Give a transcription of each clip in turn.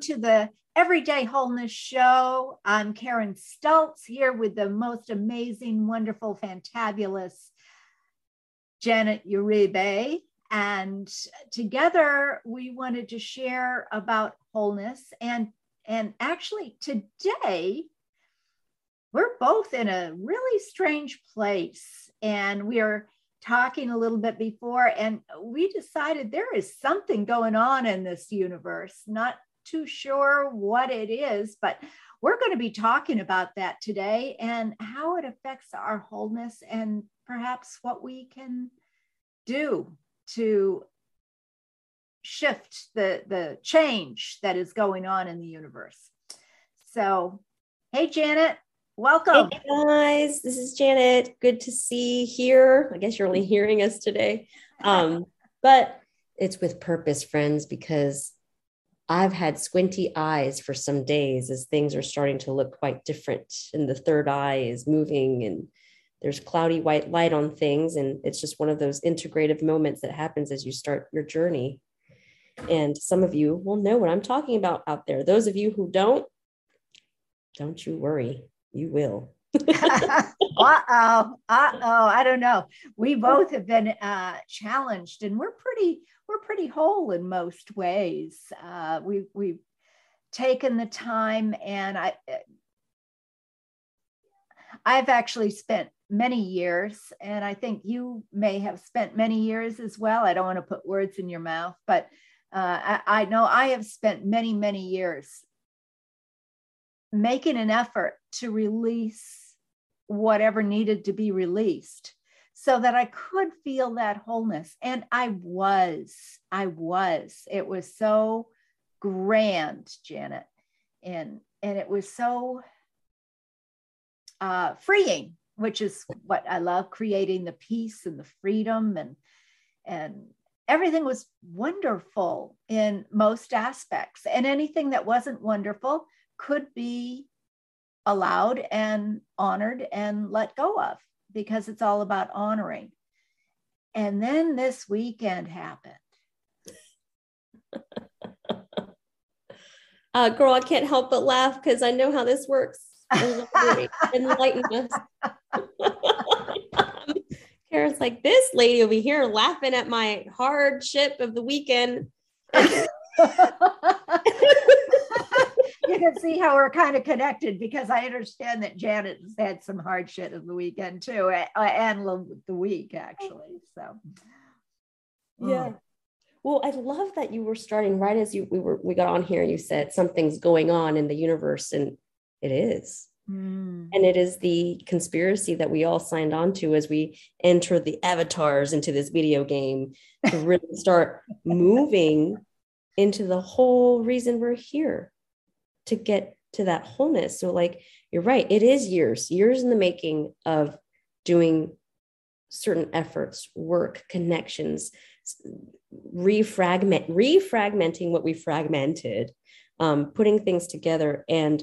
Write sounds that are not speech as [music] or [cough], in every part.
to the Everyday Wholeness Show. I'm Karen Stultz here with the most amazing, wonderful, fantabulous Janet Uribe. And together we wanted to share about wholeness. And, and actually, today we're both in a really strange place. And we are talking a little bit before, and we decided there is something going on in this universe. Not too sure what it is, but we're going to be talking about that today and how it affects our wholeness and perhaps what we can do to shift the the change that is going on in the universe. So, hey Janet, Welcome. Hey guys, this is Janet. Good to see here. I guess you're only hearing us today. [laughs] Um, but it's with purpose, friends, because I've had squinty eyes for some days as things are starting to look quite different. And the third eye is moving and there's cloudy white light on things. And it's just one of those integrative moments that happens as you start your journey. And some of you will know what I'm talking about out there. Those of you who don't, don't you worry you will. [laughs] uh oh, uh oh. I don't know. We both have been uh, challenged, and we're pretty we're pretty whole in most ways. Uh, we we've taken the time, and I I've actually spent many years, and I think you may have spent many years as well. I don't want to put words in your mouth, but uh, I, I know I have spent many many years making an effort to release whatever needed to be released so that I could feel that wholeness. And I was, I was. It was so grand, Janet. And and it was so uh, freeing, which is what I love, creating the peace and the freedom and and everything was wonderful in most aspects. And anything that wasn't wonderful, could be allowed and honored and let go of because it's all about honoring. And then this weekend happened. [laughs] uh, girl, I can't help but laugh because I know how this works. [laughs] Enlighten us. [laughs] Karen's like, this lady over here laughing at my hardship of the weekend. You can see how we're kind of connected because I understand that Janet has had some hard shit of the weekend too, and the week actually. So, yeah. Mm. Well, I love that you were starting right as you we were we got on here. You said something's going on in the universe, and it is. Mm. And it is the conspiracy that we all signed on to as we enter the avatars into this video game to really [laughs] start moving into the whole reason we're here to get to that wholeness. So, like, you're right, it is years, years in the making of doing certain efforts, work, connections, refragment, refragmenting what we fragmented, um, putting things together. And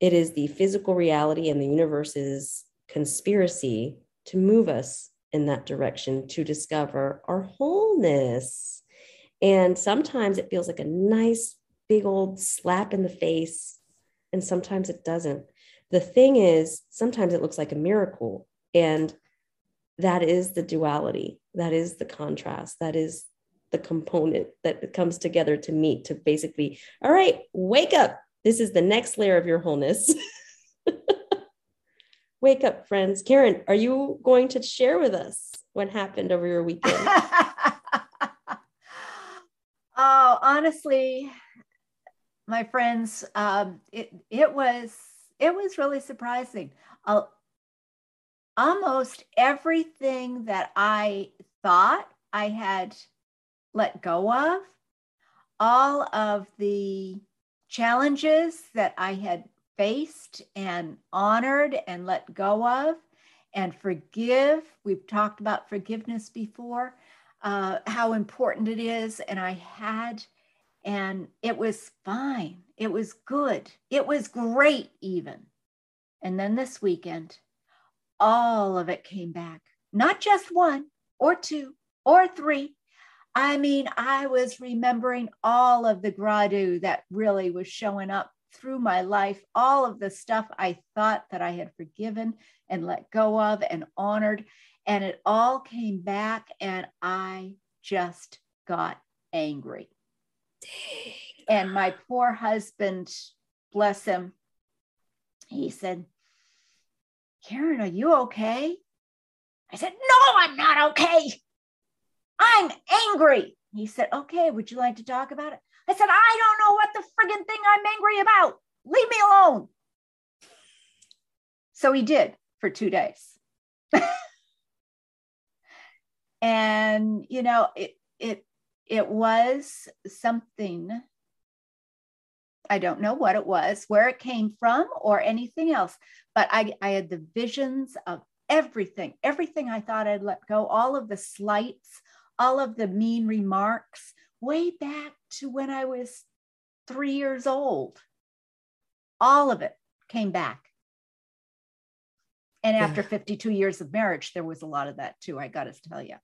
it is the physical reality and the universe's conspiracy to move us in that direction to discover our wholeness. And sometimes it feels like a nice big old slap in the face, and sometimes it doesn't. The thing is, sometimes it looks like a miracle. And that is the duality, that is the contrast, that is the component that comes together to meet to basically, all right, wake up. This is the next layer of your wholeness. [laughs] wake up, friends. Karen, are you going to share with us what happened over your weekend? [laughs] oh, honestly, my friends, um, it it was it was really surprising. Uh, almost everything that I thought I had let go of, all of the challenges that I had faced and honored and let go of, and forgive. We've talked about forgiveness before, uh, how important it is, and I had and it was fine. It was good. It was great, even. And then this weekend, all of it came back. Not just one or two or three. I mean, I was remembering all of the gradu that really was showing up through my life, all of the stuff I thought that I had forgiven and let go of and honored. And it all came back, and I just got angry. And my poor husband, bless him, he said, Karen, are you okay? I said, No, I'm not okay. I'm angry. He said, Okay, would you like to talk about it? I said, I don't know what the friggin' thing I'm angry about. Leave me alone. So he did for two days. [laughs] and you know, it it it was something I don't know what it was, where it came from, or anything else. But I, I had the visions of everything, everything I thought I'd let go, all of the slights, all of the mean remarks, way back to when I was three years old. All of it came back. And after yeah. 52 years of marriage, there was a lot of that too, I got to tell you.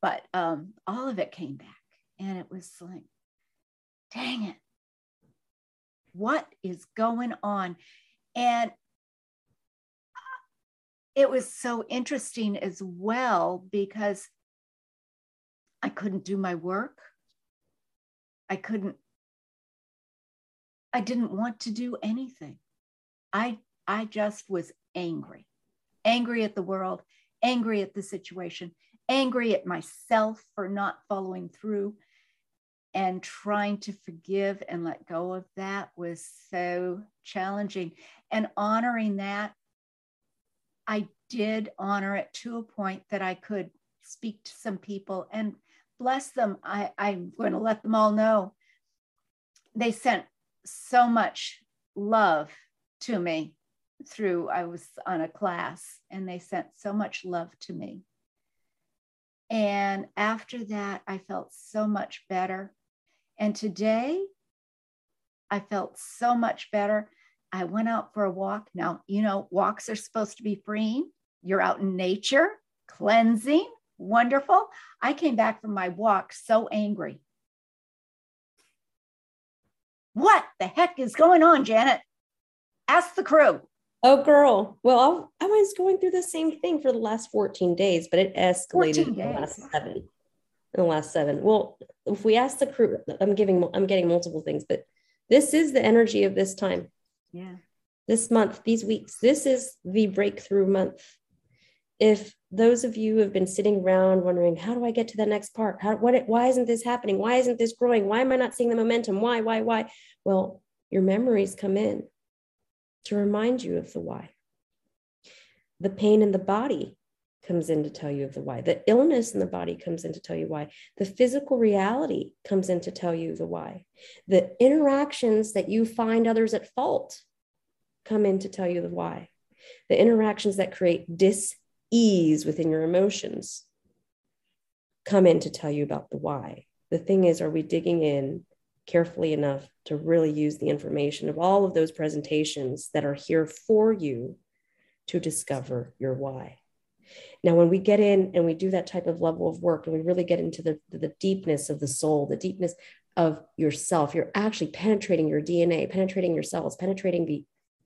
But um, all of it came back. And it was like, dang it. What is going on? And it was so interesting as well because I couldn't do my work. I couldn't, I didn't want to do anything. I, I just was angry, angry at the world, angry at the situation, angry at myself for not following through. And trying to forgive and let go of that was so challenging. And honoring that, I did honor it to a point that I could speak to some people and bless them. I, I'm going to let them all know. They sent so much love to me through, I was on a class, and they sent so much love to me. And after that, I felt so much better. And today, I felt so much better. I went out for a walk. Now, you know, walks are supposed to be freeing. You're out in nature, cleansing, wonderful. I came back from my walk so angry. What the heck is going on, Janet? Ask the crew. Oh, girl. Well, I was going through the same thing for the last 14 days, but it escalated in the last seven. In the last seven. Well, if we ask the crew, I'm giving, I'm getting multiple things, but this is the energy of this time. Yeah. This month, these weeks, this is the breakthrough month. If those of you who have been sitting around wondering how do i get to the next part? How what why isn't this happening? Why isn't this growing? Why am i not seeing the momentum? Why why why? Well your memories come in to remind you of the why. The pain in the body comes in to tell you of the why the illness in the body comes in to tell you why the physical reality comes in to tell you the why the interactions that you find others at fault come in to tell you the why the interactions that create dis ease within your emotions come in to tell you about the why. The thing is, are we digging in carefully enough to really use the information of all of those presentations that are here for you to discover your why? Now, when we get in and we do that type of level of work and we really get into the, the deepness of the soul, the deepness of yourself, you're actually penetrating your DNA, penetrating your cells, penetrating the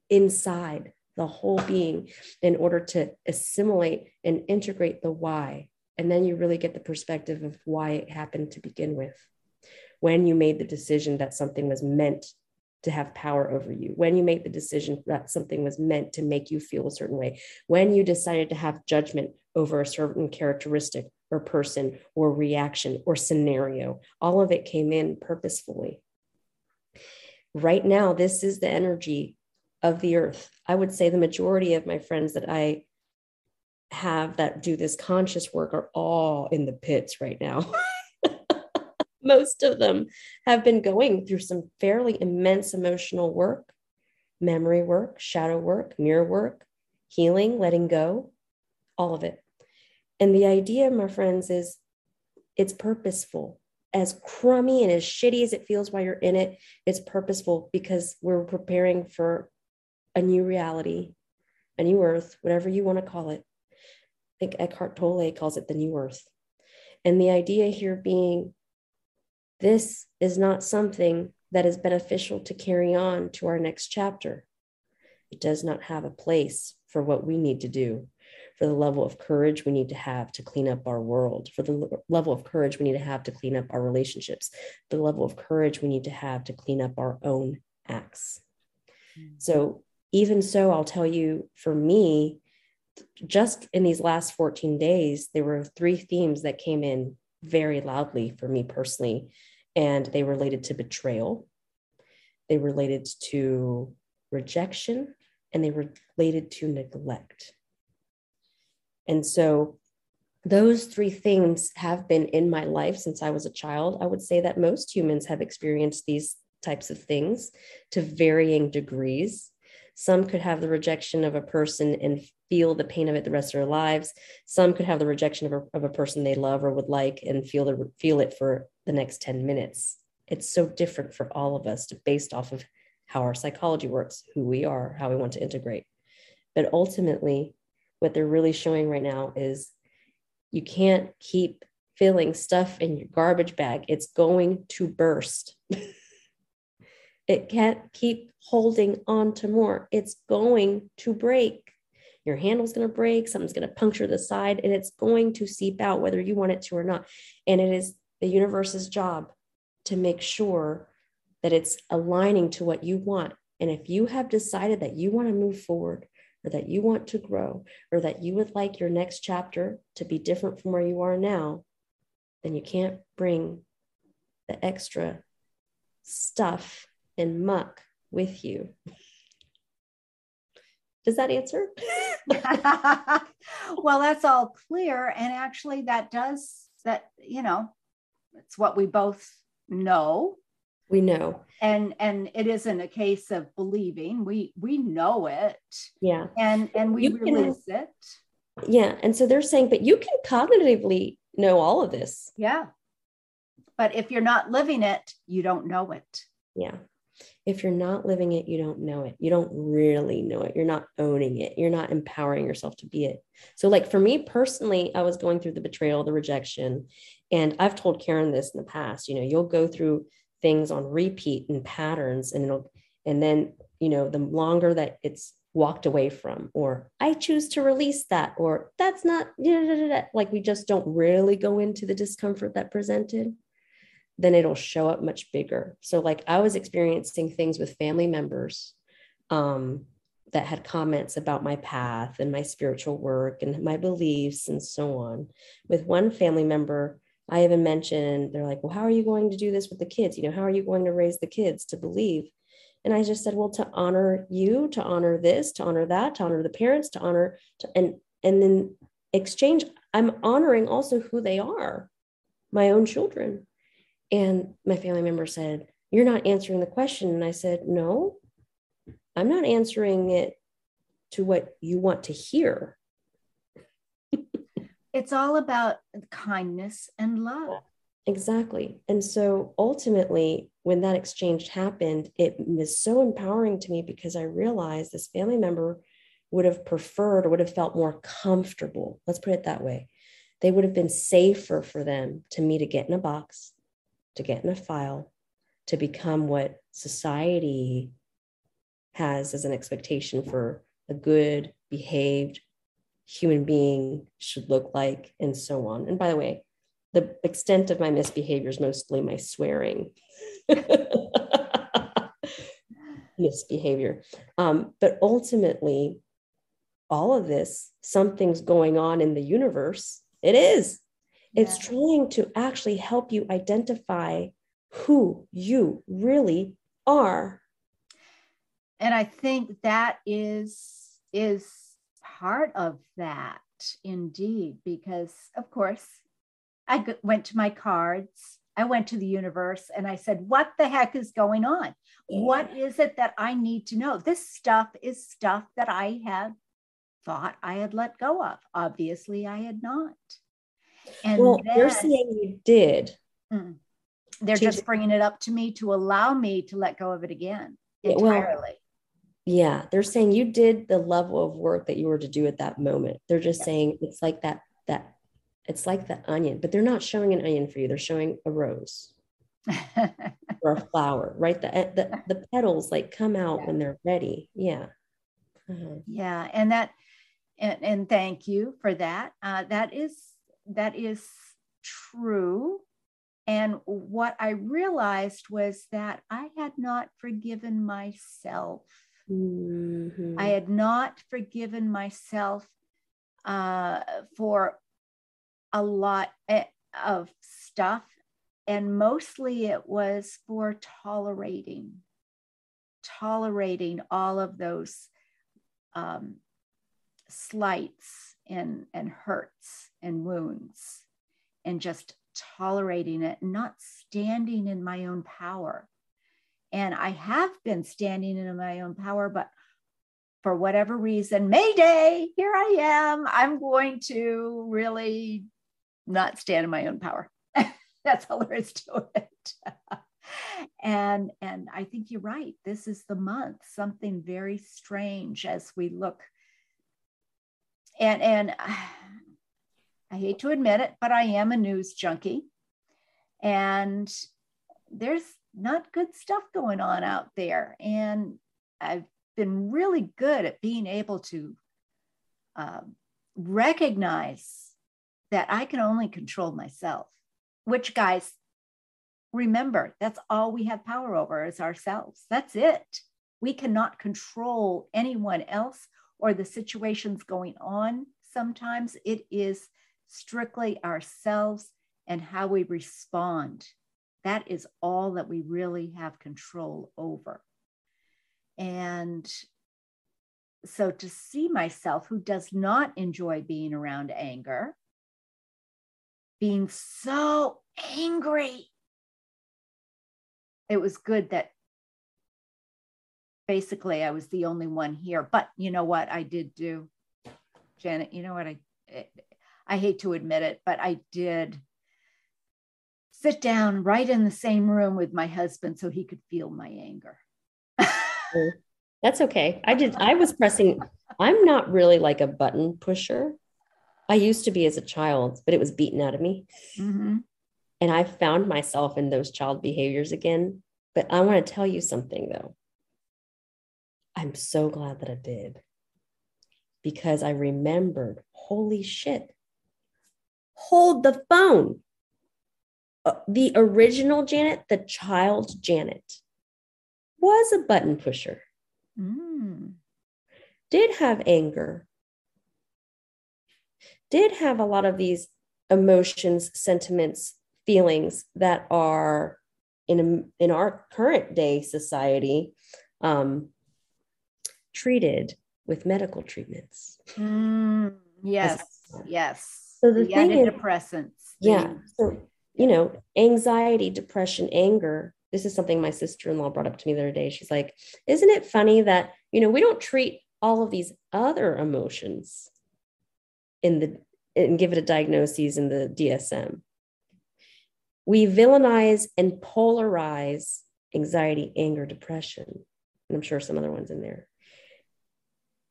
inside the whole being in order to assimilate and integrate the why. And then you really get the perspective of why it happened to begin with. When you made the decision that something was meant to have power over you, when you made the decision that something was meant to make you feel a certain way, when you decided to have judgment over a certain characteristic or person or reaction or scenario, all of it came in purposefully. Right now, this is the energy of the earth. I would say the majority of my friends that I have that do this conscious work are all in the pits right now. [laughs] Most of them have been going through some fairly immense emotional work, memory work, shadow work, mirror work, healing, letting go, all of it. And the idea, my friends, is it's purposeful. As crummy and as shitty as it feels while you're in it, it's purposeful because we're preparing for a new reality, a new earth, whatever you want to call it. I think Eckhart Tolle calls it the new earth. And the idea here being this is not something that is beneficial to carry on to our next chapter. It does not have a place for what we need to do, for the level of courage we need to have to clean up our world, for the level of courage we need to have to clean up our relationships, the level of courage we need to have to clean up our own acts. Mm-hmm. So, even so, I'll tell you for me, just in these last 14 days, there were three themes that came in very loudly for me personally. And they related to betrayal, they related to rejection, and they related to neglect. And so those three things have been in my life since I was a child. I would say that most humans have experienced these types of things to varying degrees. Some could have the rejection of a person and feel the pain of it the rest of their lives. Some could have the rejection of a, of a person they love or would like and feel the feel it for the next 10 minutes. It's so different for all of us based off of how our psychology works, who we are, how we want to integrate. But ultimately, what they're really showing right now is you can't keep filling stuff in your garbage bag. It's going to burst. [laughs] it can't keep holding on to more. It's going to break your handle's going to break, something's going to puncture the side, and it's going to seep out whether you want it to or not. And it is the universe's job to make sure that it's aligning to what you want. And if you have decided that you want to move forward, or that you want to grow, or that you would like your next chapter to be different from where you are now, then you can't bring the extra stuff and muck with you. Does that answer? [laughs] well, that's all clear. And actually, that does that, you know, it's what we both know. We know. And and it isn't a case of believing. We we know it. Yeah. And and we you release can, it. Yeah. And so they're saying, but you can cognitively know all of this. Yeah. But if you're not living it, you don't know it. Yeah if you're not living it, you don't know it. You don't really know it. You're not owning it. You're not empowering yourself to be it. So, like for me personally, I was going through the betrayal, the rejection. And I've told Karen this in the past, you know, you'll go through things on repeat and patterns, and it'll, and then, you know, the longer that it's walked away from, or I choose to release that, or that's not, like we just don't really go into the discomfort that presented then it'll show up much bigger. So, like, I was experiencing things with family members um, that had comments about my path and my spiritual work and my beliefs and so on. With one family member, I even mentioned, they're like, Well, how are you going to do this with the kids? You know, how are you going to raise the kids to believe? And I just said, Well, to honor you, to honor this, to honor that, to honor the parents, to honor, to, and, and then exchange, I'm honoring also who they are, my own children and my family member said, You're not answering the question. And I said, No, I'm not answering it to what you want to hear. [laughs] it's all about kindness and love. Exactly. And so ultimately, when that exchange happened, it was so empowering to me because I realized this family member would have preferred or would have felt more comfortable. Let's put it that way. They would have been safer for them to me to get in a box, to get in a file, to become what society has as an expectation for a good behaved human being should look like, and so on. And by the way, the extent of my misbehavior is mostly my swearing. [laughs] misbehavior. Um, but ultimately, all of this, something's going on in the universe. It is. It's trying to actually help you identify who you really are. And I think that is is part of that indeed because of course I went to my cards I went to the universe and I said, What the heck is going on? What is it that I need to know? This stuff is stuff that I had thought I had let go of. Obviously, I had not. And well, then, you're saying you did. Mm, they're just bringing it up to me to allow me to let go of it again entirely. Well, yeah, they're saying you did the level of work that you were to do at that moment. They're just saying it's like that that it's like the onion, but they're not showing an onion for you. They're showing a rose. [laughs] or a flower, right? The, eh, the, the petals like come out yeah. when they're ready. Yeah. Uh-huh. Yeah. And that, and, and thank you for that. Uh, that is, that is true. And what I realized was that I had not forgiven myself. Mm-hmm. I had not forgiven myself uh, for a lot eh, of stuff. And mostly it was for tolerating, tolerating all of those um, slights and, and hurts and wounds and just tolerating it, not standing in my own power. And I have been standing in my own power, but for whatever reason, Mayday, here I am. I'm going to really not stand in my own power. [laughs] That's all there is to it. [laughs] and and I think you're right. This is the month. Something very strange as we look. And and I hate to admit it, but I am a news junkie. And there's not good stuff going on out there. And I've been really good at being able to um, recognize that I can only control myself, which, guys, remember, that's all we have power over is ourselves. That's it. We cannot control anyone else or the situations going on. Sometimes it is strictly ourselves and how we respond. That is all that we really have control over. And so to see myself, who does not enjoy being around anger, being so angry, it was good that basically I was the only one here. But you know what I did do, Janet? You know what I I hate to admit it, but I did sit down right in the same room with my husband so he could feel my anger. That's okay. I did, I was pressing, I'm not really like a button pusher. I used to be as a child, but it was beaten out of me. Mm-hmm. And I found myself in those child behaviors again. But I want to tell you something though. I'm so glad that I did because I remembered, holy shit, hold the phone. Uh, the original Janet, the child Janet, was a button pusher, mm. did have anger, did have a lot of these emotions, sentiments, feelings that are in, in our current day society um, treated with medical treatments. Mm, yes, yes so the, the thing antidepressants. Is, yeah. So, you know, anxiety, depression, anger. This is something my sister-in-law brought up to me the other day. She's like, isn't it funny that, you know, we don't treat all of these other emotions in the and give it a diagnosis in the DSM. We villainize and polarize anxiety, anger, depression, and I'm sure some other ones in there.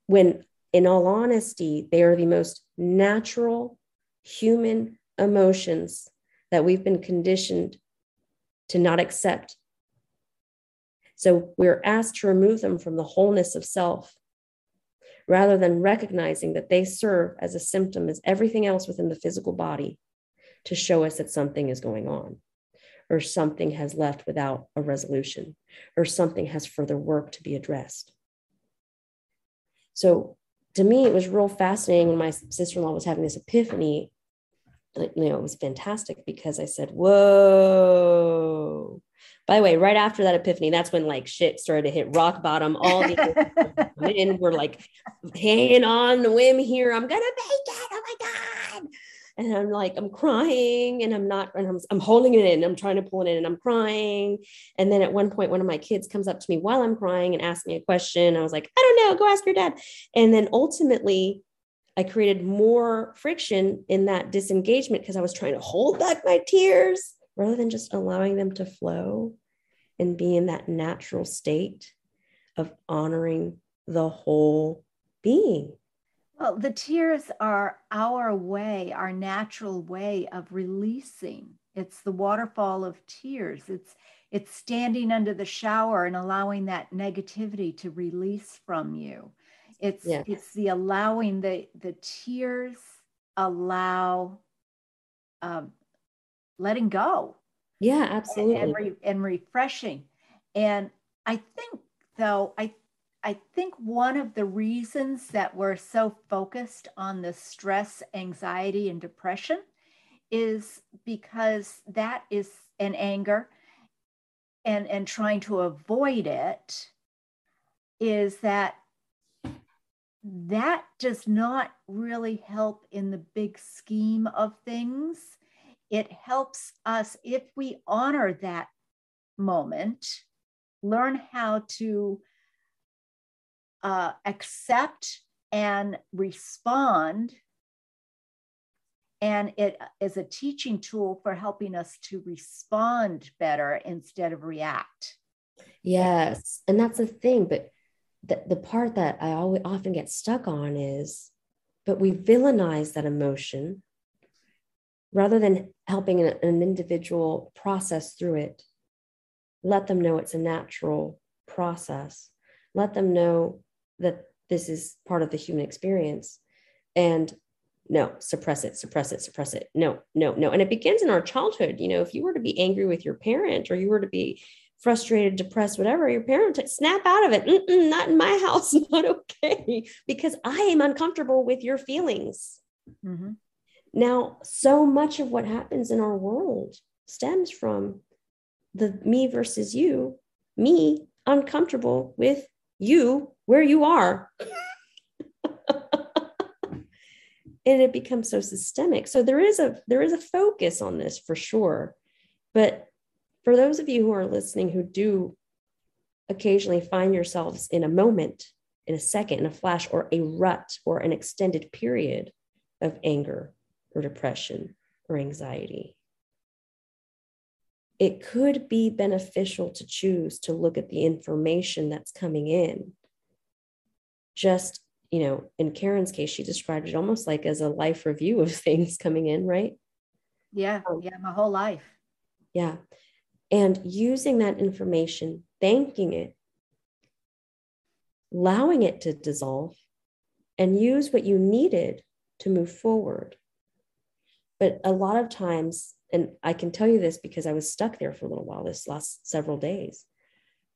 When in all honesty, they are the most natural human emotions that we've been conditioned to not accept. So we're asked to remove them from the wholeness of self rather than recognizing that they serve as a symptom as everything else within the physical body to show us that something is going on or something has left without a resolution or something has further work to be addressed. So to me, it was real fascinating when my sister in law was having this epiphany you know, it was fantastic because I said, whoa. By the way, right after that epiphany, that's when like shit started to hit rock bottom. All the [laughs] men were like hanging on the whim here. I'm gonna make it. Oh my God. And I'm like, I'm crying and I'm not, and I'm, I'm holding it in. I'm trying to pull it in and I'm crying. And then at one point, one of my kids comes up to me while I'm crying and asks me a question. I was like, I don't know, go ask your dad. And then ultimately, I created more friction in that disengagement because I was trying to hold back my tears rather than just allowing them to flow and be in that natural state of honoring the whole being. Well, the tears are our way, our natural way of releasing. it's the waterfall of tears it's it's standing under the shower and allowing that negativity to release from you it's yeah. it's the allowing the the tears allow um, letting go. Yeah absolutely and, and, re, and refreshing. And i think though i I think one of the reasons that we're so focused on the stress, anxiety, and depression is because that is an anger and, and trying to avoid it is that that does not really help in the big scheme of things. It helps us if we honor that moment, learn how to uh, accept and respond. And it is a teaching tool for helping us to respond better instead of react. Yes. And that's the thing. But the, the part that I always often get stuck on is, but we villainize that emotion rather than helping an, an individual process through it. Let them know it's a natural process. Let them know that this is part of the human experience and no suppress it suppress it suppress it no no no and it begins in our childhood you know if you were to be angry with your parent or you were to be frustrated depressed whatever your parent snap out of it Mm-mm, not in my [laughs] house not okay because i am uncomfortable with your feelings mm-hmm. now so much of what happens in our world stems from the me versus you me uncomfortable with you where you are. [laughs] and it becomes so systemic. So there is a there is a focus on this for sure. But for those of you who are listening who do occasionally find yourselves in a moment, in a second, in a flash, or a rut, or an extended period of anger or depression or anxiety, it could be beneficial to choose to look at the information that's coming in. Just you know in karen's case she described it almost like as a life review of [laughs] things coming in right? Yeah um, yeah my whole life. Yeah and using that information thanking it allowing it to dissolve and use what you needed to move forward but a lot of times and i can tell you this because i was stuck there for a little while this last several days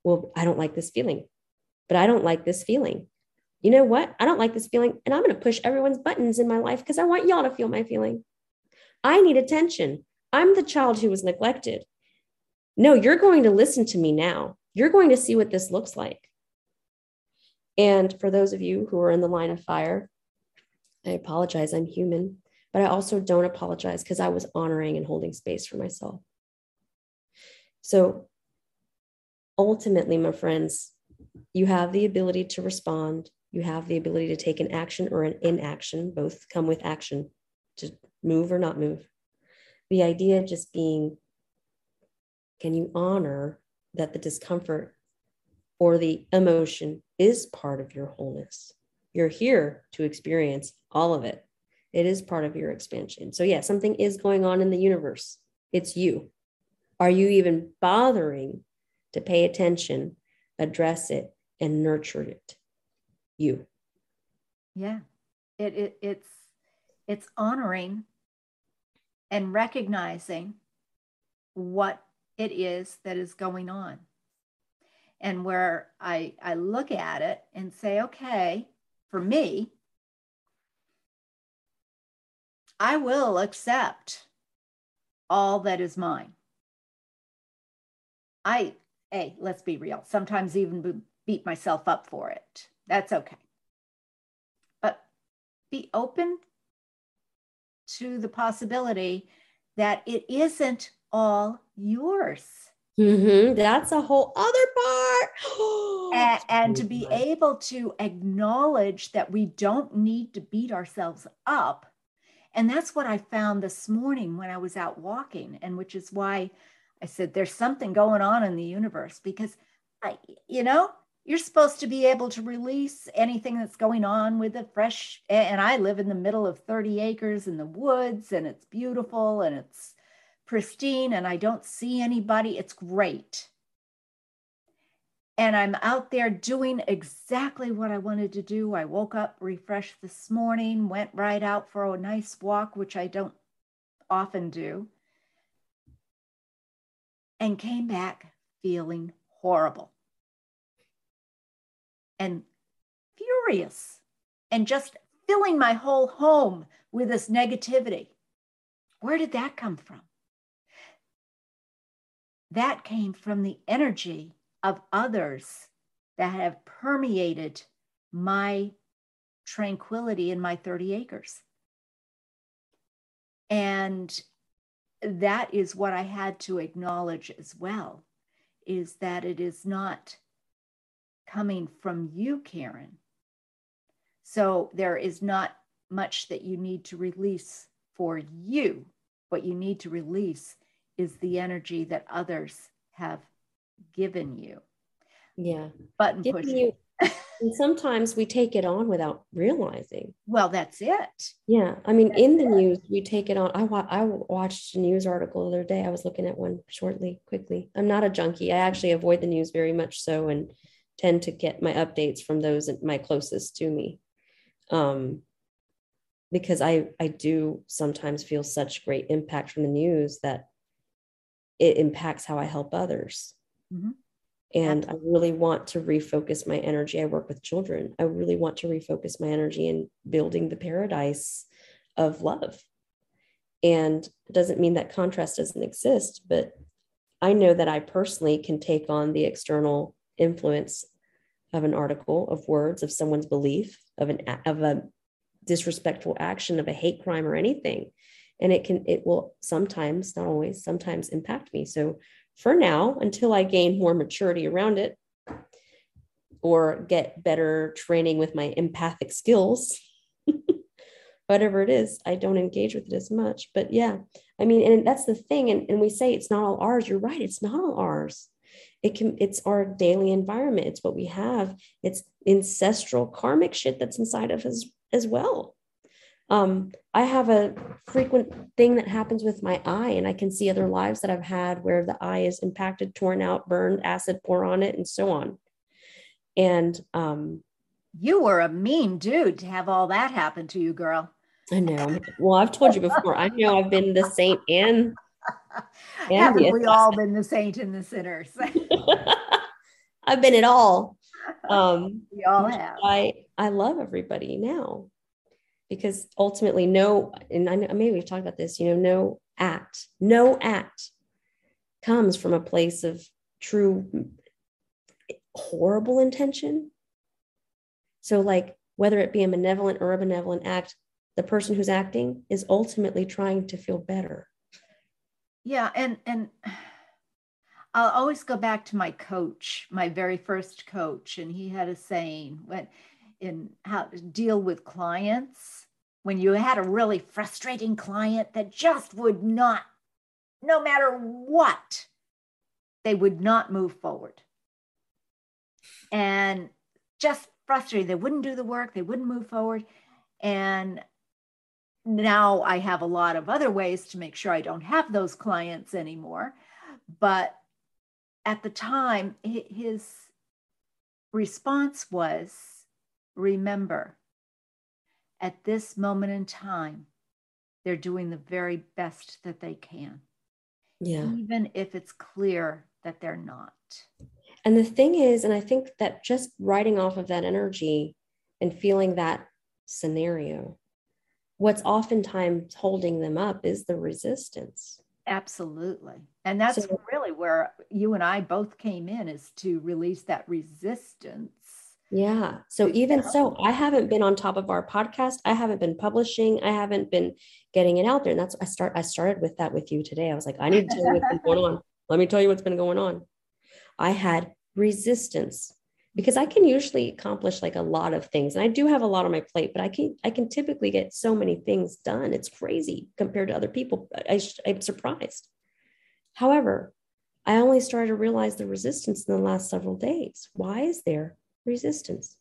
well i don't like this feeling but i don't like this feeling you know what? I don't like this feeling, and I'm going to push everyone's buttons in my life because I want y'all to feel my feeling. I need attention. I'm the child who was neglected. No, you're going to listen to me now. You're going to see what this looks like. And for those of you who are in the line of fire, I apologize. I'm human, but I also don't apologize because I was honoring and holding space for myself. So ultimately, my friends, you have the ability to respond you have the ability to take an action or an inaction, both come with action to move or not move. The idea of just being can you honor that the discomfort or the emotion is part of your wholeness? You're here to experience all of it. It is part of your expansion. So, yeah, something is going on in the universe. It's you. Are you even bothering to pay attention, address it, and nurture it? you yeah it, it it's it's honoring and recognizing what it is that is going on. And where i i look at it and say okay for me i will accept all that is mine. I hey let's be real. Sometimes even beat myself up for it. That's okay. But be open to the possibility that it isn't all yours. Mm-hmm. That's a whole other part. [gasps] and, and to be able to acknowledge that we don't need to beat ourselves up. And that's what I found this morning when I was out walking, and which is why I said there's something going on in the universe because I, you know, you're supposed to be able to release anything that's going on with a fresh and i live in the middle of 30 acres in the woods and it's beautiful and it's pristine and I don't see anybody. It's great. And I'm out there doing exactly what I wanted to do. I woke up refreshed this morning, went right out for a nice walk, which I don't often do, and came back feeling horrible and furious and just filling my whole home with this negativity. Where did that come from? That came from the energy of others that have permeated my tranquility in my 30 acres. And that is what I had to acknowledge as well is that it is not coming from you, Karen. So there is not much that you need to release for you. What you need to release is the energy that others have given you. Yeah. Button pushing. You, [laughs] and sometimes we take it on without realizing. Well, that's it. Yeah. I mean, that's in the it. news, we take it on. I, wa- I watched a news article the other day. I was looking at one shortly, quickly. I'm not a junkie. I actually avoid the news very much so and tend to get my updates from those my closest to me. Um, because I, I do sometimes feel such great impact from the news that it impacts how I help others. Mm-hmm. And I really want to refocus my energy. I work with children. I really want to refocus my energy in building the paradise of love. And it doesn't mean that contrast doesn't exist, but I know that I personally can take on the external influence of an article, of words, of someone's belief, of an of a disrespectful action, of a hate crime or anything. And it can, it will sometimes, not always, sometimes impact me. So for now until I gain more maturity around it or get better training with my empathic skills. [laughs] Whatever it is, I don't engage with it as much. But yeah, I mean, and that's the thing. And, and we say it's not all ours. You're right, it's not all ours. It can, it's our daily environment. It's what we have. It's ancestral karmic shit that's inside of us as well. Um, I have a frequent thing that happens with my eye, and I can see other lives that I've had where the eye is impacted, torn out, burned, acid pour on it, and so on. And um, you were a mean dude to have all that happen to you, girl. I know. Well, I've told you before. I know I've been the saint and. [laughs] and Haven't we all been the saint and the sinners? [laughs] I've been it all. [laughs] Um, we all have. I I love everybody now because ultimately no and I maybe we've talked about this you know no act no act comes from a place of true horrible intention. So like whether it be a malevolent or a benevolent act the person who's acting is ultimately trying to feel better. Yeah and and I'll always go back to my coach, my very first coach, and he had a saying when in how to deal with clients when you had a really frustrating client that just would not, no matter what, they would not move forward. And just frustrated. They wouldn't do the work, they wouldn't move forward. And now I have a lot of other ways to make sure I don't have those clients anymore. But at the time, his response was remember, at this moment in time, they're doing the very best that they can. Yeah. Even if it's clear that they're not. And the thing is, and I think that just writing off of that energy and feeling that scenario, what's oftentimes holding them up is the resistance. Absolutely. And that's so, really where you and I both came in is to release that resistance yeah. So even so, I haven't been on top of our podcast. I haven't been publishing. I haven't been getting it out there. And that's I start I started with that with you today. I was like, I need to tell you what's been going on. [laughs] Let me tell you what's been going on. I had resistance because I can usually accomplish like a lot of things. And I do have a lot on my plate, but I can I can typically get so many things done. It's crazy compared to other people. I, I'm surprised. However, I only started to realize the resistance in the last several days. Why is there resistance.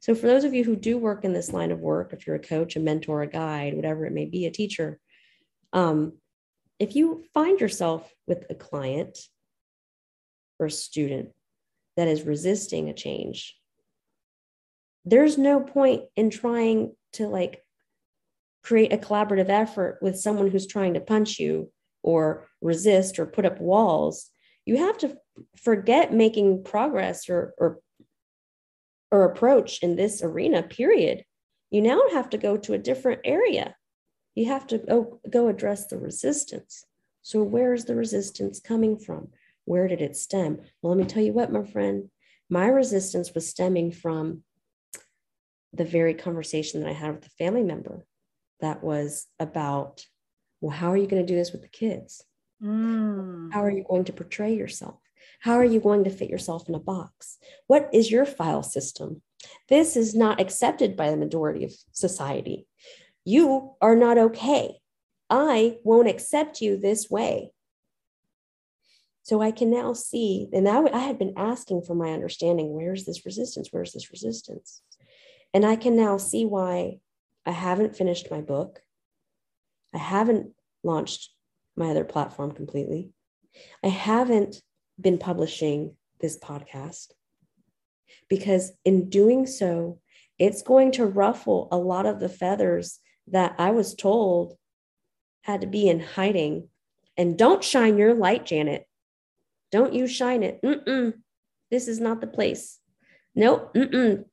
So, for those of you who do work in this line of work, if you're a coach, a mentor, a guide, whatever it may be, a teacher, um, if you find yourself with a client or a student that is resisting a change, there's no point in trying to like create a collaborative effort with someone who's trying to punch you or resist or put up walls. You have to forget making progress or, or, or approach in this arena, period. You now have to go to a different area. You have to go, go address the resistance. So, where is the resistance coming from? Where did it stem? Well, let me tell you what, my friend, my resistance was stemming from the very conversation that I had with a family member that was about, well, how are you going to do this with the kids? Mm. How are you going to portray yourself? How are you going to fit yourself in a box? What is your file system? This is not accepted by the majority of society. You are not okay. I won't accept you this way. So I can now see, and I, I had been asking for my understanding where's this resistance? Where's this resistance? And I can now see why I haven't finished my book. I haven't launched my other platform completely. I haven't been publishing this podcast because in doing so, it's going to ruffle a lot of the feathers that I was told had to be in hiding. And don't shine your light, Janet. Don't you shine it. Mm-mm. This is not the place. Nope,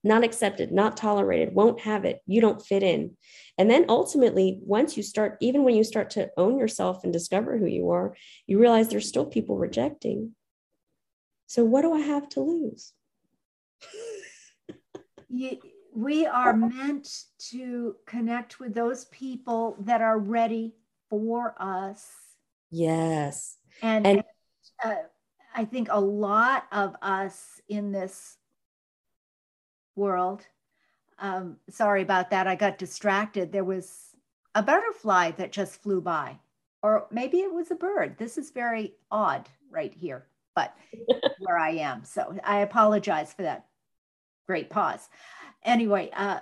not accepted, not tolerated, won't have it. You don't fit in. And then ultimately, once you start, even when you start to own yourself and discover who you are, you realize there's still people rejecting. So, what do I have to lose? we are meant to connect with those people that are ready for us. Yes. And, and uh, I think a lot of us in this world. Um, sorry about that. I got distracted. There was a butterfly that just flew by, or maybe it was a bird. This is very odd right here, but where I am. So I apologize for that great pause. Anyway, uh,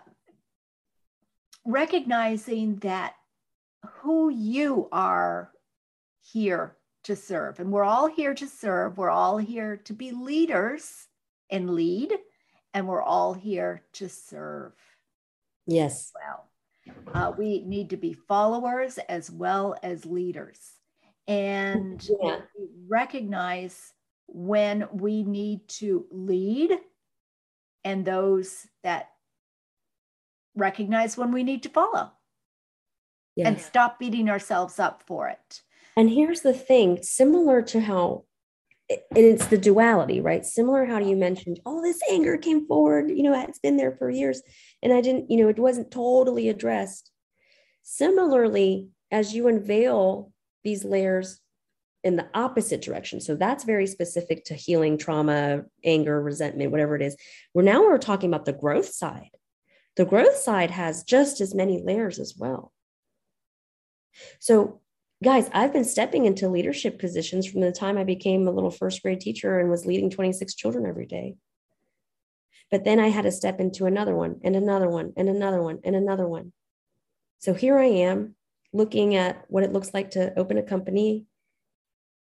recognizing that who you are here to serve, and we're all here to serve, we're all here to be leaders and lead and we're all here to serve. Yes. Well, uh, we need to be followers as well as leaders, and yeah. recognize when we need to lead, and those that recognize when we need to follow, yes. and stop beating ourselves up for it. And here's the thing similar to how and it's the duality, right? Similar how you mentioned, all oh, this anger came forward, you know, it's been there for years. And I didn't, you know, it wasn't totally addressed. Similarly, as you unveil these layers in the opposite direction. So that's very specific to healing trauma, anger, resentment, whatever it is. We're now we're talking about the growth side. The growth side has just as many layers as well. So guys, I've been stepping into leadership positions from the time I became a little first grade teacher and was leading 26 children every day. But then I had to step into another one and another one and another one and another one. So here I am looking at what it looks like to open a company.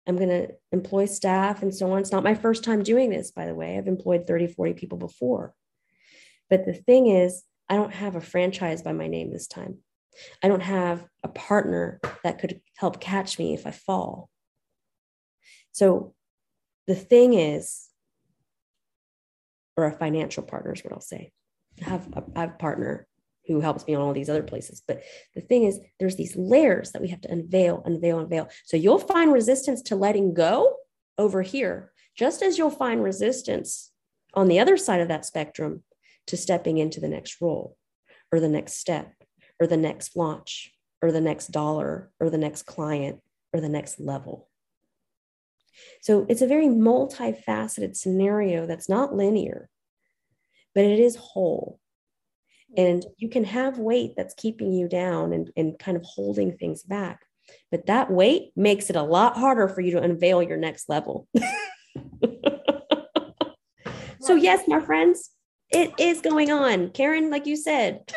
I'm going to employ staff and so on. It's not my first time doing this, by the way. I've employed 30, 40 people before. But the thing is, I don't have a franchise by my name this time. I don't have a partner that could help catch me if I fall. So the thing is, or a financial partner is what I'll say. I have a, I have a partner who helps me on all these other places. But the thing is, there's these layers that we have to unveil, unveil, unveil. So you'll find resistance to letting go over here, just as you'll find resistance on the other side of that spectrum to stepping into the next role or the next step or the next launch or the next dollar or the next client or the next level. So it's a very multifaceted scenario that's not linear, but it is whole. And you can have weight that's keeping you down and, and kind of holding things back. But that weight makes it a lot harder for you to unveil your next level. [laughs] so, yes, my friends, it is going on. Karen, like you said,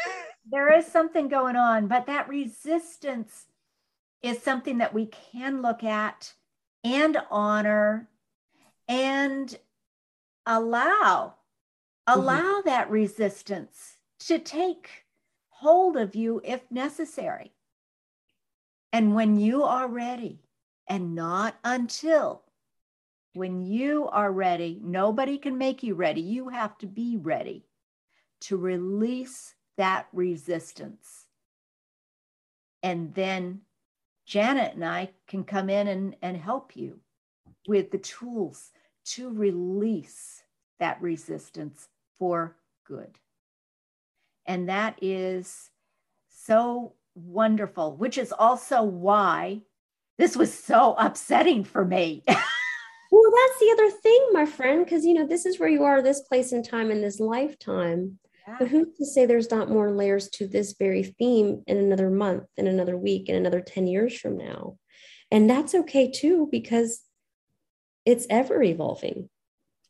there is something going on, but that resistance is something that we can look at and honor and allow allow mm-hmm. that resistance to take hold of you if necessary. And when you are ready and not until when you are ready nobody can make you ready. You have to be ready to release that resistance. And then Janet and I can come in and, and help you with the tools to release that resistance for good. And that is so wonderful, which is also why this was so upsetting for me. [laughs] well, that's the other thing, my friend, because you know, this is where you are, this place and time in this lifetime. Yeah. But who's to say there's not more layers to this very theme in another month, in another week, in another 10 years from now? And that's okay too, because it's ever evolving.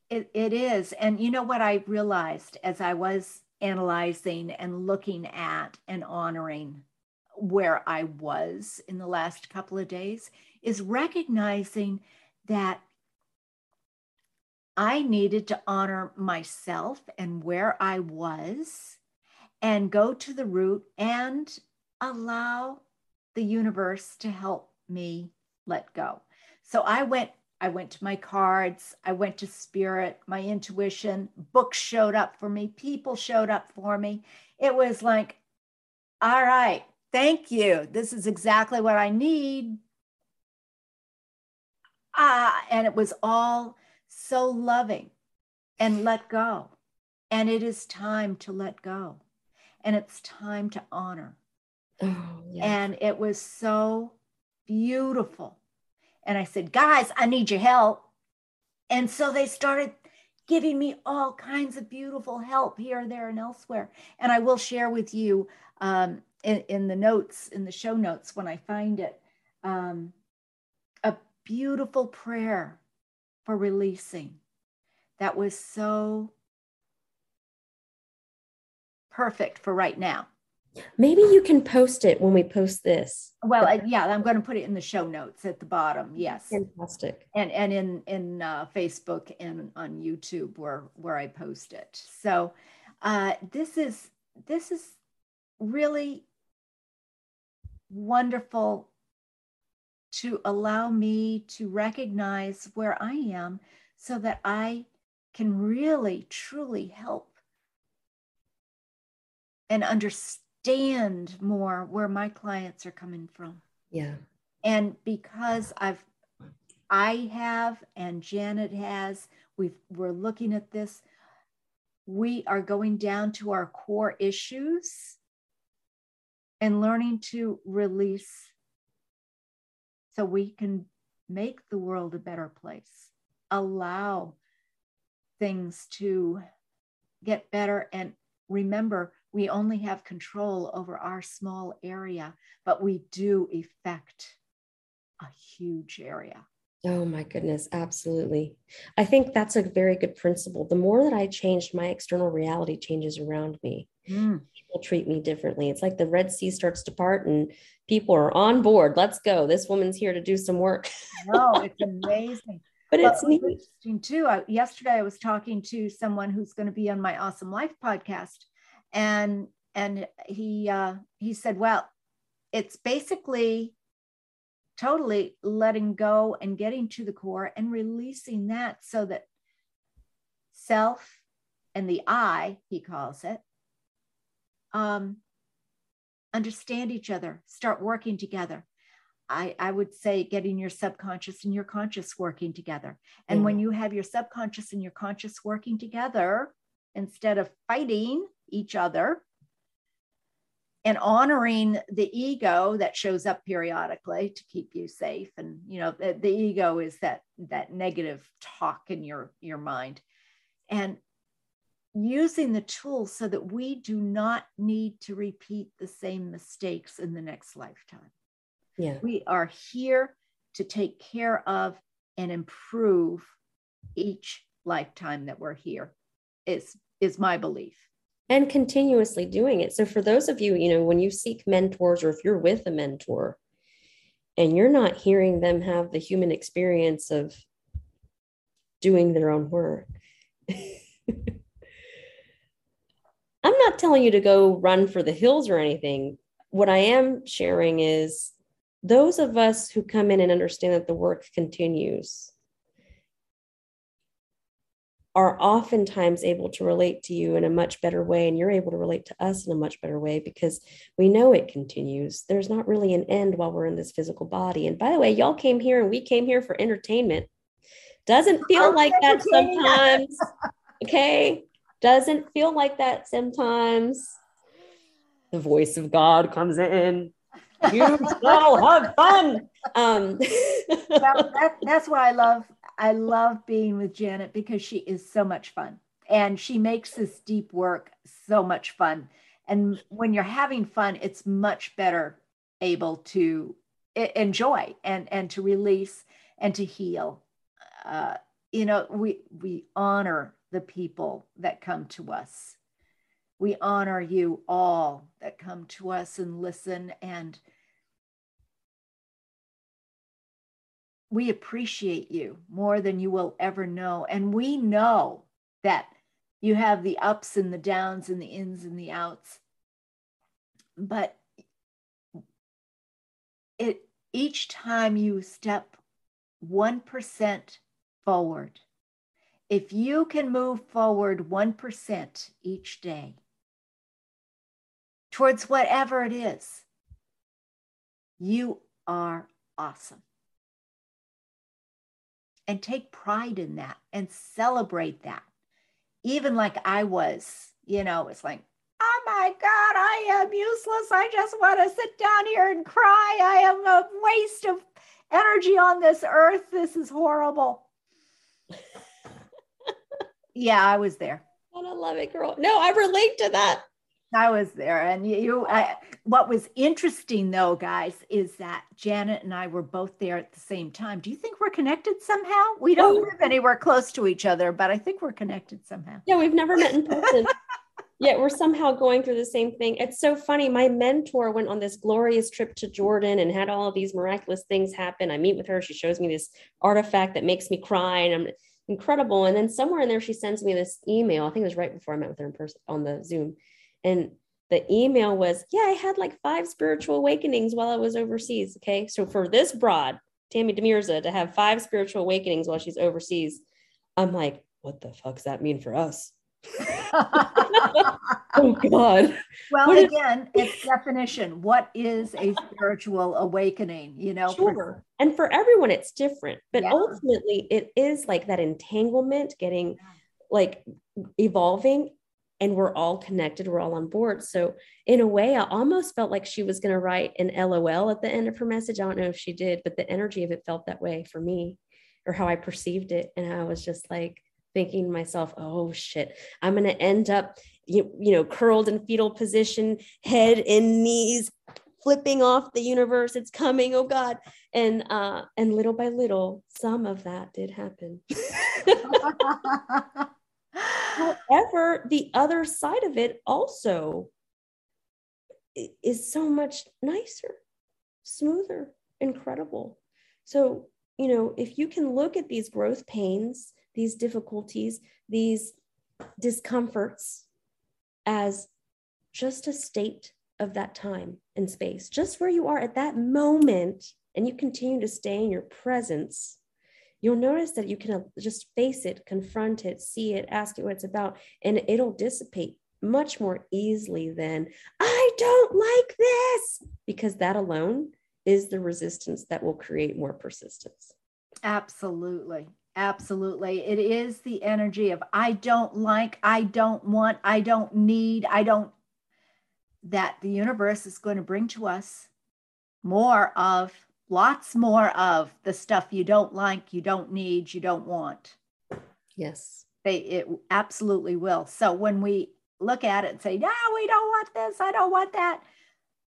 It, it is. And you know what I realized as I was analyzing and looking at and honoring where I was in the last couple of days is recognizing that I needed to honor myself and where I was and go to the root and allow the universe to help me let go. So I went I went to my cards, I went to spirit, my intuition, books showed up for me, people showed up for me. It was like all right, thank you. This is exactly what I need. Ah, and it was all so loving and let go. And it is time to let go. And it's time to honor. Oh, yeah. And it was so beautiful. And I said, guys, I need your help. And so they started giving me all kinds of beautiful help here, there, and elsewhere. And I will share with you um, in, in, the notes, in the show notes when I find it, um, a beautiful prayer for releasing. That was so perfect for right now. Maybe you can post it when we post this. Well, uh, yeah, I'm going to put it in the show notes at the bottom. Yes, fantastic. And and in in uh, Facebook and on YouTube where where I post it. So uh, this is this is really wonderful to allow me to recognize where I am so that I can really, truly help and understand more where my clients are coming from. Yeah. And because I've, I have, and Janet has, we've, we're looking at this, we are going down to our core issues and learning to release so we can make the world a better place, allow things to get better. And remember, we only have control over our small area, but we do affect a huge area. Oh my goodness, absolutely. I think that's a very good principle. The more that I changed, my external reality changes around me. Mm. People treat me differently. It's like the Red Sea starts to part and people are on board. Let's go. This woman's here to do some work. no, it's [laughs] amazing. but it's neat. interesting too. I, yesterday, I was talking to someone who's going to be on my Awesome Life podcast, and and he uh, he said, "Well, it's basically totally letting go and getting to the core and releasing that so that self and the I, he calls it, um, understand each other, start working together. I, I would say getting your subconscious and your conscious working together. And mm-hmm. when you have your subconscious and your conscious working together, instead of fighting each other and honoring the ego that shows up periodically to keep you safe and you know the, the ego is that that negative talk in your your mind and using the tools so that we do not need to repeat the same mistakes in the next lifetime. Yeah. We are here to take care of and improve each lifetime that we're here is is my belief and continuously doing it so for those of you you know when you seek mentors or if you're with a mentor and you're not hearing them have the human experience of doing their own work. [laughs] I'm not telling you to go run for the hills or anything. What I am sharing is those of us who come in and understand that the work continues are oftentimes able to relate to you in a much better way and you're able to relate to us in a much better way because we know it continues. There's not really an end while we're in this physical body. And by the way y'all came here and we came here for entertainment. Doesn't feel like that sometimes okay? Doesn't feel like that sometimes. The voice of god comes in. You shall have fun. Um [laughs] that, that's why i love I love being with Janet because she is so much fun and she makes this deep work so much fun. And when you're having fun, it's much better able to enjoy and and to release and to heal. Uh, you know, we we honor the people that come to us. We honor you all that come to us and listen and we appreciate you more than you will ever know. And we know that you have the ups and the downs and the ins and the outs. But it each time you step 1% forward, if you can move forward 1% each day towards whatever it is, you are awesome and take pride in that and celebrate that. Even like I was, you know, it's like, oh my God, I am useless. I just want to sit down here and cry. I am a waste of energy on this earth. This is horrible. [laughs] yeah, I was there. I love it, girl. No, I relate to that. I was there. And you, I, what was interesting though, guys, is that Janet and I were both there at the same time. Do you think we're connected somehow? We don't oh. live anywhere close to each other, but I think we're connected somehow. Yeah, we've never met in person. [laughs] Yet we're somehow going through the same thing. It's so funny. My mentor went on this glorious trip to Jordan and had all these miraculous things happen. I meet with her. She shows me this artifact that makes me cry, and I'm incredible. And then somewhere in there, she sends me this email. I think it was right before I met with her in person on the Zoom and the email was, Yeah, I had like five spiritual awakenings while I was overseas. Okay. So for this broad, Tammy Demirza, to have five spiritual awakenings while she's overseas, I'm like, What the fuck does that mean for us? [laughs] [laughs] oh God. Well, again, it's definition. What is a spiritual awakening? You know, sure. For- and for everyone, it's different. But yeah. ultimately, it is like that entanglement getting like evolving and we're all connected we're all on board. So in a way i almost felt like she was going to write an lol at the end of her message. I don't know if she did but the energy of it felt that way for me or how i perceived it. And i was just like thinking to myself oh shit i'm going to end up you, you know curled in fetal position head and knees flipping off the universe. It's coming oh god. And uh and little by little some of that did happen [laughs] [laughs] However, the other side of it also is so much nicer, smoother, incredible. So, you know, if you can look at these growth pains, these difficulties, these discomforts as just a state of that time and space, just where you are at that moment, and you continue to stay in your presence, you'll notice that you can uh, just face it, confront it, see it, ask it what it's about, and it'll dissipate much more easily than I don't like this, because that alone is the resistance that will create more persistence. Absolutely. Absolutely. It is the energy of I don't like, I don't want, I don't need, I don't, that the universe is going to bring to us more of lots more of the stuff you don't like, you don't need, you don't want. Yes. They it absolutely will. So when we look at it and say, "No, we don't want this. I don't want that."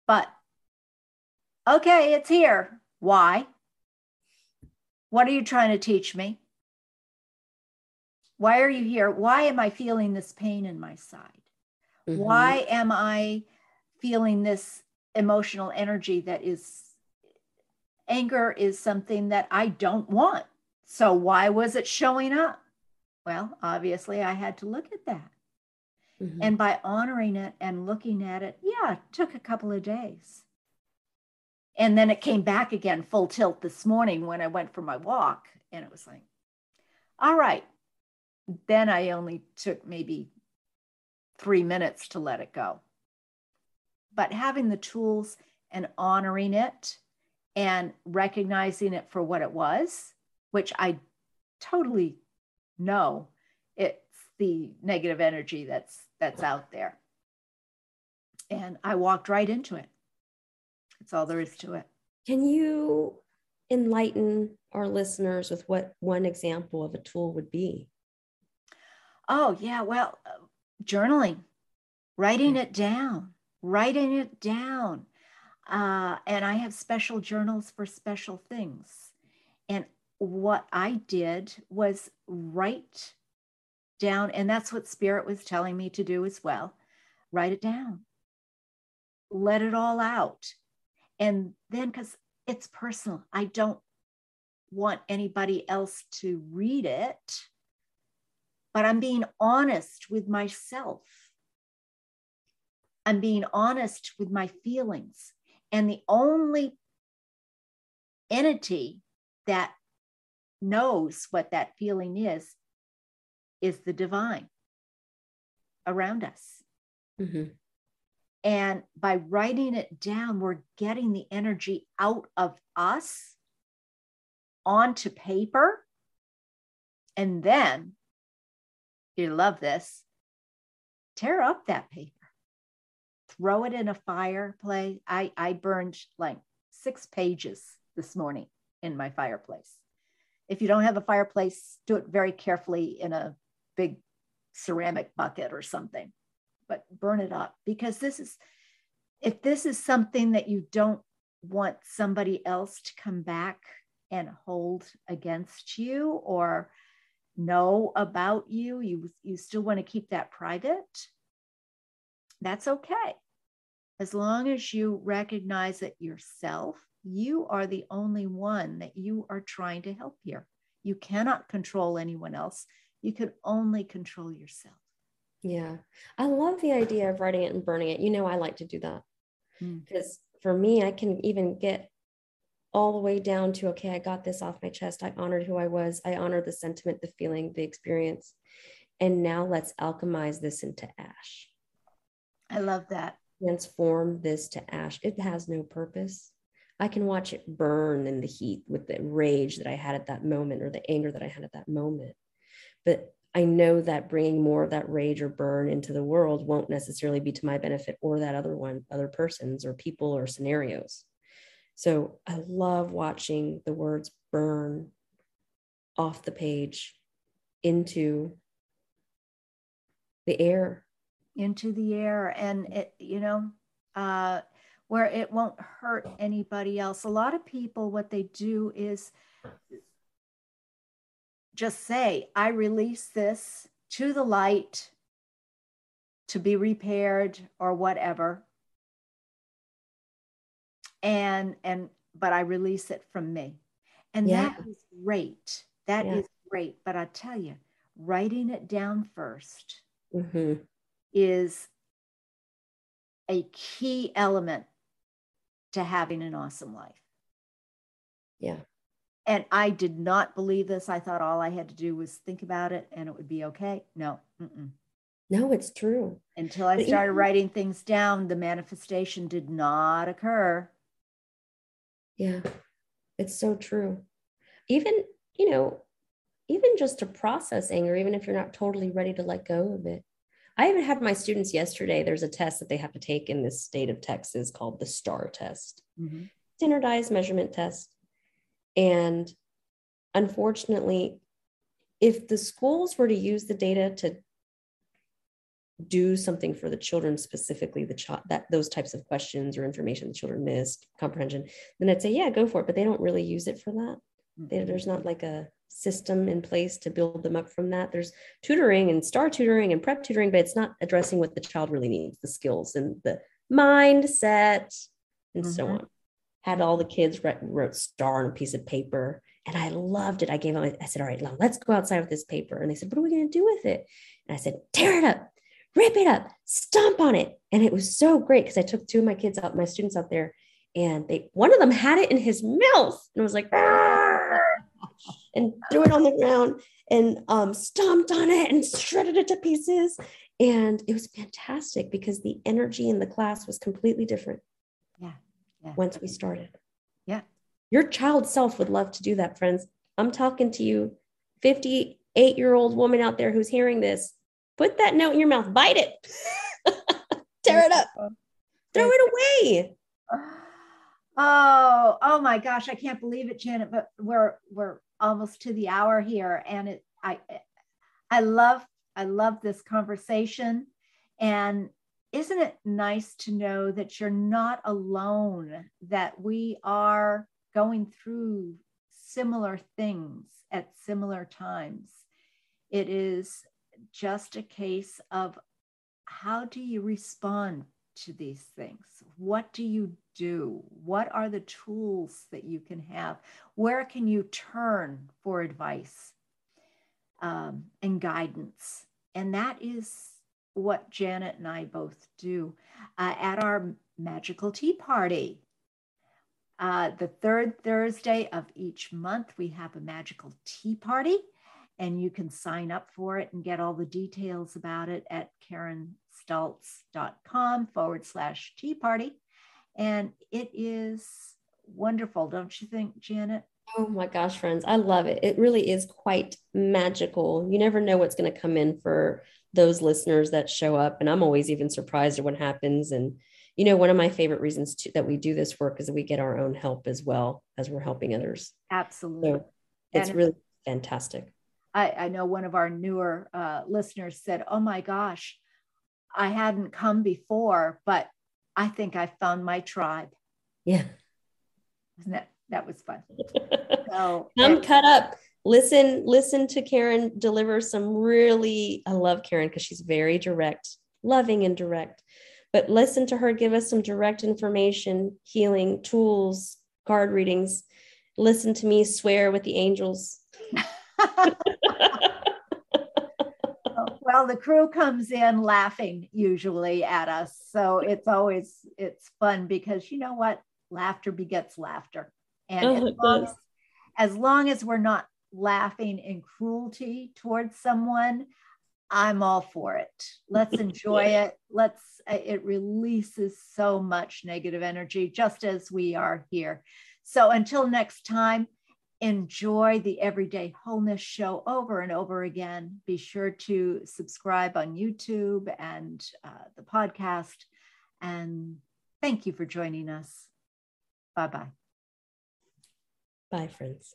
But okay, it's here. Why? What are you trying to teach me? Why are you here? Why am I feeling this pain in my side? Mm-hmm. Why am I feeling this emotional energy that is anger is something that I don't want. So why was it showing up? Well, obviously, I had to look at that. Mm-hmm. And by honoring it and looking at it, yeah, it took a couple of days. And then it came back again full tilt this morning when I went for my walk. And it was like, all right. Then I only took maybe three minutes to let it go. But having the tools and honoring it and recognizing it for what it was, which I totally know it's the negative energy that's that's out there. And I walked right into it. That's all there is to it. Can you enlighten our listeners with what one example of a tool would be? Oh, yeah. Well, journaling, writing hmm. it down, writing it down. Uh, and I have special journals for special things. And what I did was write down, and that's what Spirit was telling me to do as well write it down, let it all out. And then, because it's personal, I don't want anybody else to read it, but I'm being honest with myself. I'm being honest with my feelings. And the only entity that knows what that feeling is is the divine around us. Mm-hmm. And by writing it down, we're getting the energy out of us onto paper. And then, you love this, tear up that paper, throw it in a fireplace. I, I burned like six pages this morning in my fireplace. If you don't have a fireplace, do it very carefully in a big ceramic bucket or something, but burn it up because this is, if this is something that you don't want somebody else to come back and hold against you or know about you, you, you still want to keep that private, that's okay. As long as you recognize it yourself you are the only one that you are trying to help here. You cannot control anyone else. You can only control yourself. Yeah. I love the idea of writing it and burning it. You know, I like to do that because mm. for me, I can even get all the way down to okay, I got this off my chest. I honored who I was. I honored the sentiment, the feeling, the experience. And now let's alchemize this into ash. I love that. Transform this to ash. It has no purpose. I can watch it burn in the heat with the rage that I had at that moment or the anger that I had at that moment. But I know that bringing more of that rage or burn into the world won't necessarily be to my benefit or that other one, other persons or people or scenarios. So I love watching the words burn off the page into the air. Into the air. And it, you know, uh, where it won't hurt anybody else. A lot of people, what they do is just say, I release this to the light to be repaired or whatever. And, and, but I release it from me. And yeah. that is great. That yeah. is great. But I tell you, writing it down 1st mm-hmm. Is a key element to having an awesome life. Yeah. And I did not believe this. I thought all I had to do was think about it and it would be okay. No. Mm-mm. No, it's true. Until I started writing things down, the manifestation did not occur. Yeah, it's so true. Even, you know, even just to process anger, even if you're not totally ready to let go of it, I even had my students yesterday. There's a test that they have to take in this state of Texas called the STAAR test, mm-hmm. standardized measurement test. And unfortunately, if the schools were to use the data to do something for the children specifically the child that those types of questions or information the children missed comprehension then i'd say yeah go for it but they don't really use it for that mm-hmm. there's not like a system in place to build them up from that. There's tutoring and STAAR tutoring and prep tutoring, but it's not addressing what the child really needs the skills and the mindset and mm-hmm. so on. had all the kids write, wrote STAAR on a piece of paper and I loved it. I gave them, I said, all right, let's go outside with this paper. And they said, what are we going to do with it? And I said, tear it up, rip it up, stomp on it. And it was so great because I took two of my kids out, my students out there, and they, one of them had it in his mouth and was like, [laughs] and threw it on the ground and um, stomped on it and shredded it to pieces. And it was fantastic because the energy in the class was completely different. Yeah. yeah. Once we started. Yeah. Your child self would love to do that, friends. I'm talking to you, 58 year old woman out there who's hearing this. Put that note in your mouth, bite it, [laughs] tear it up, throw it away. [sighs] Oh, oh my gosh, I can't believe it, Janet, but we're we're almost to the hour here and it I I love I love this conversation. And isn't it nice to know that you're not alone that we are going through similar things at similar times? It is just a case of how do you respond to these things? What do you do? What are the tools that you can have? Where can you turn for advice um, and guidance? And that is what Janet and I both do uh, at our magical tea party. Uh, the third Thursday of each month, we have a magical tea party, and you can sign up for it and get all the details about it at Karen stultz.com forward slash tea party. And it is wonderful, don't you think, Janet? Oh my gosh, friends, I love it. It really is quite magical. You never know what's going to come in for those listeners that show up. And I'm always even surprised at what happens. And, you know, one of my favorite reasons to, that we do this work is that we get our own help as well as we're helping others. Absolutely. So it's and really fantastic. I, I, know one of our newer uh, listeners said, Oh my gosh, I hadn't come before, but I think I found my tribe. Yeah. Isn't that that was fun. [laughs] so come cut up. Listen, listen to Karen deliver some really, I love Karen because she's very direct, loving and direct. But listen to her give us some direct information, healing tools, card readings. Listen to me swear with the angels. [laughs] [laughs] well the crew comes in laughing usually at us. So it's always it's fun because you know what? Laughter begets laughter. And oh, as, long as, as long as we're not laughing in cruelty towards someone i'm all for it. Let's [laughs] enjoy it. Let's uh, it releases so much negative energy just as we are here. So until next time enjoy the Everyday Wholeness show over and over again, be sure to subscribe on YouTube and uh, the podcast. And thank you for joining us. Bye bye. Bye, friends.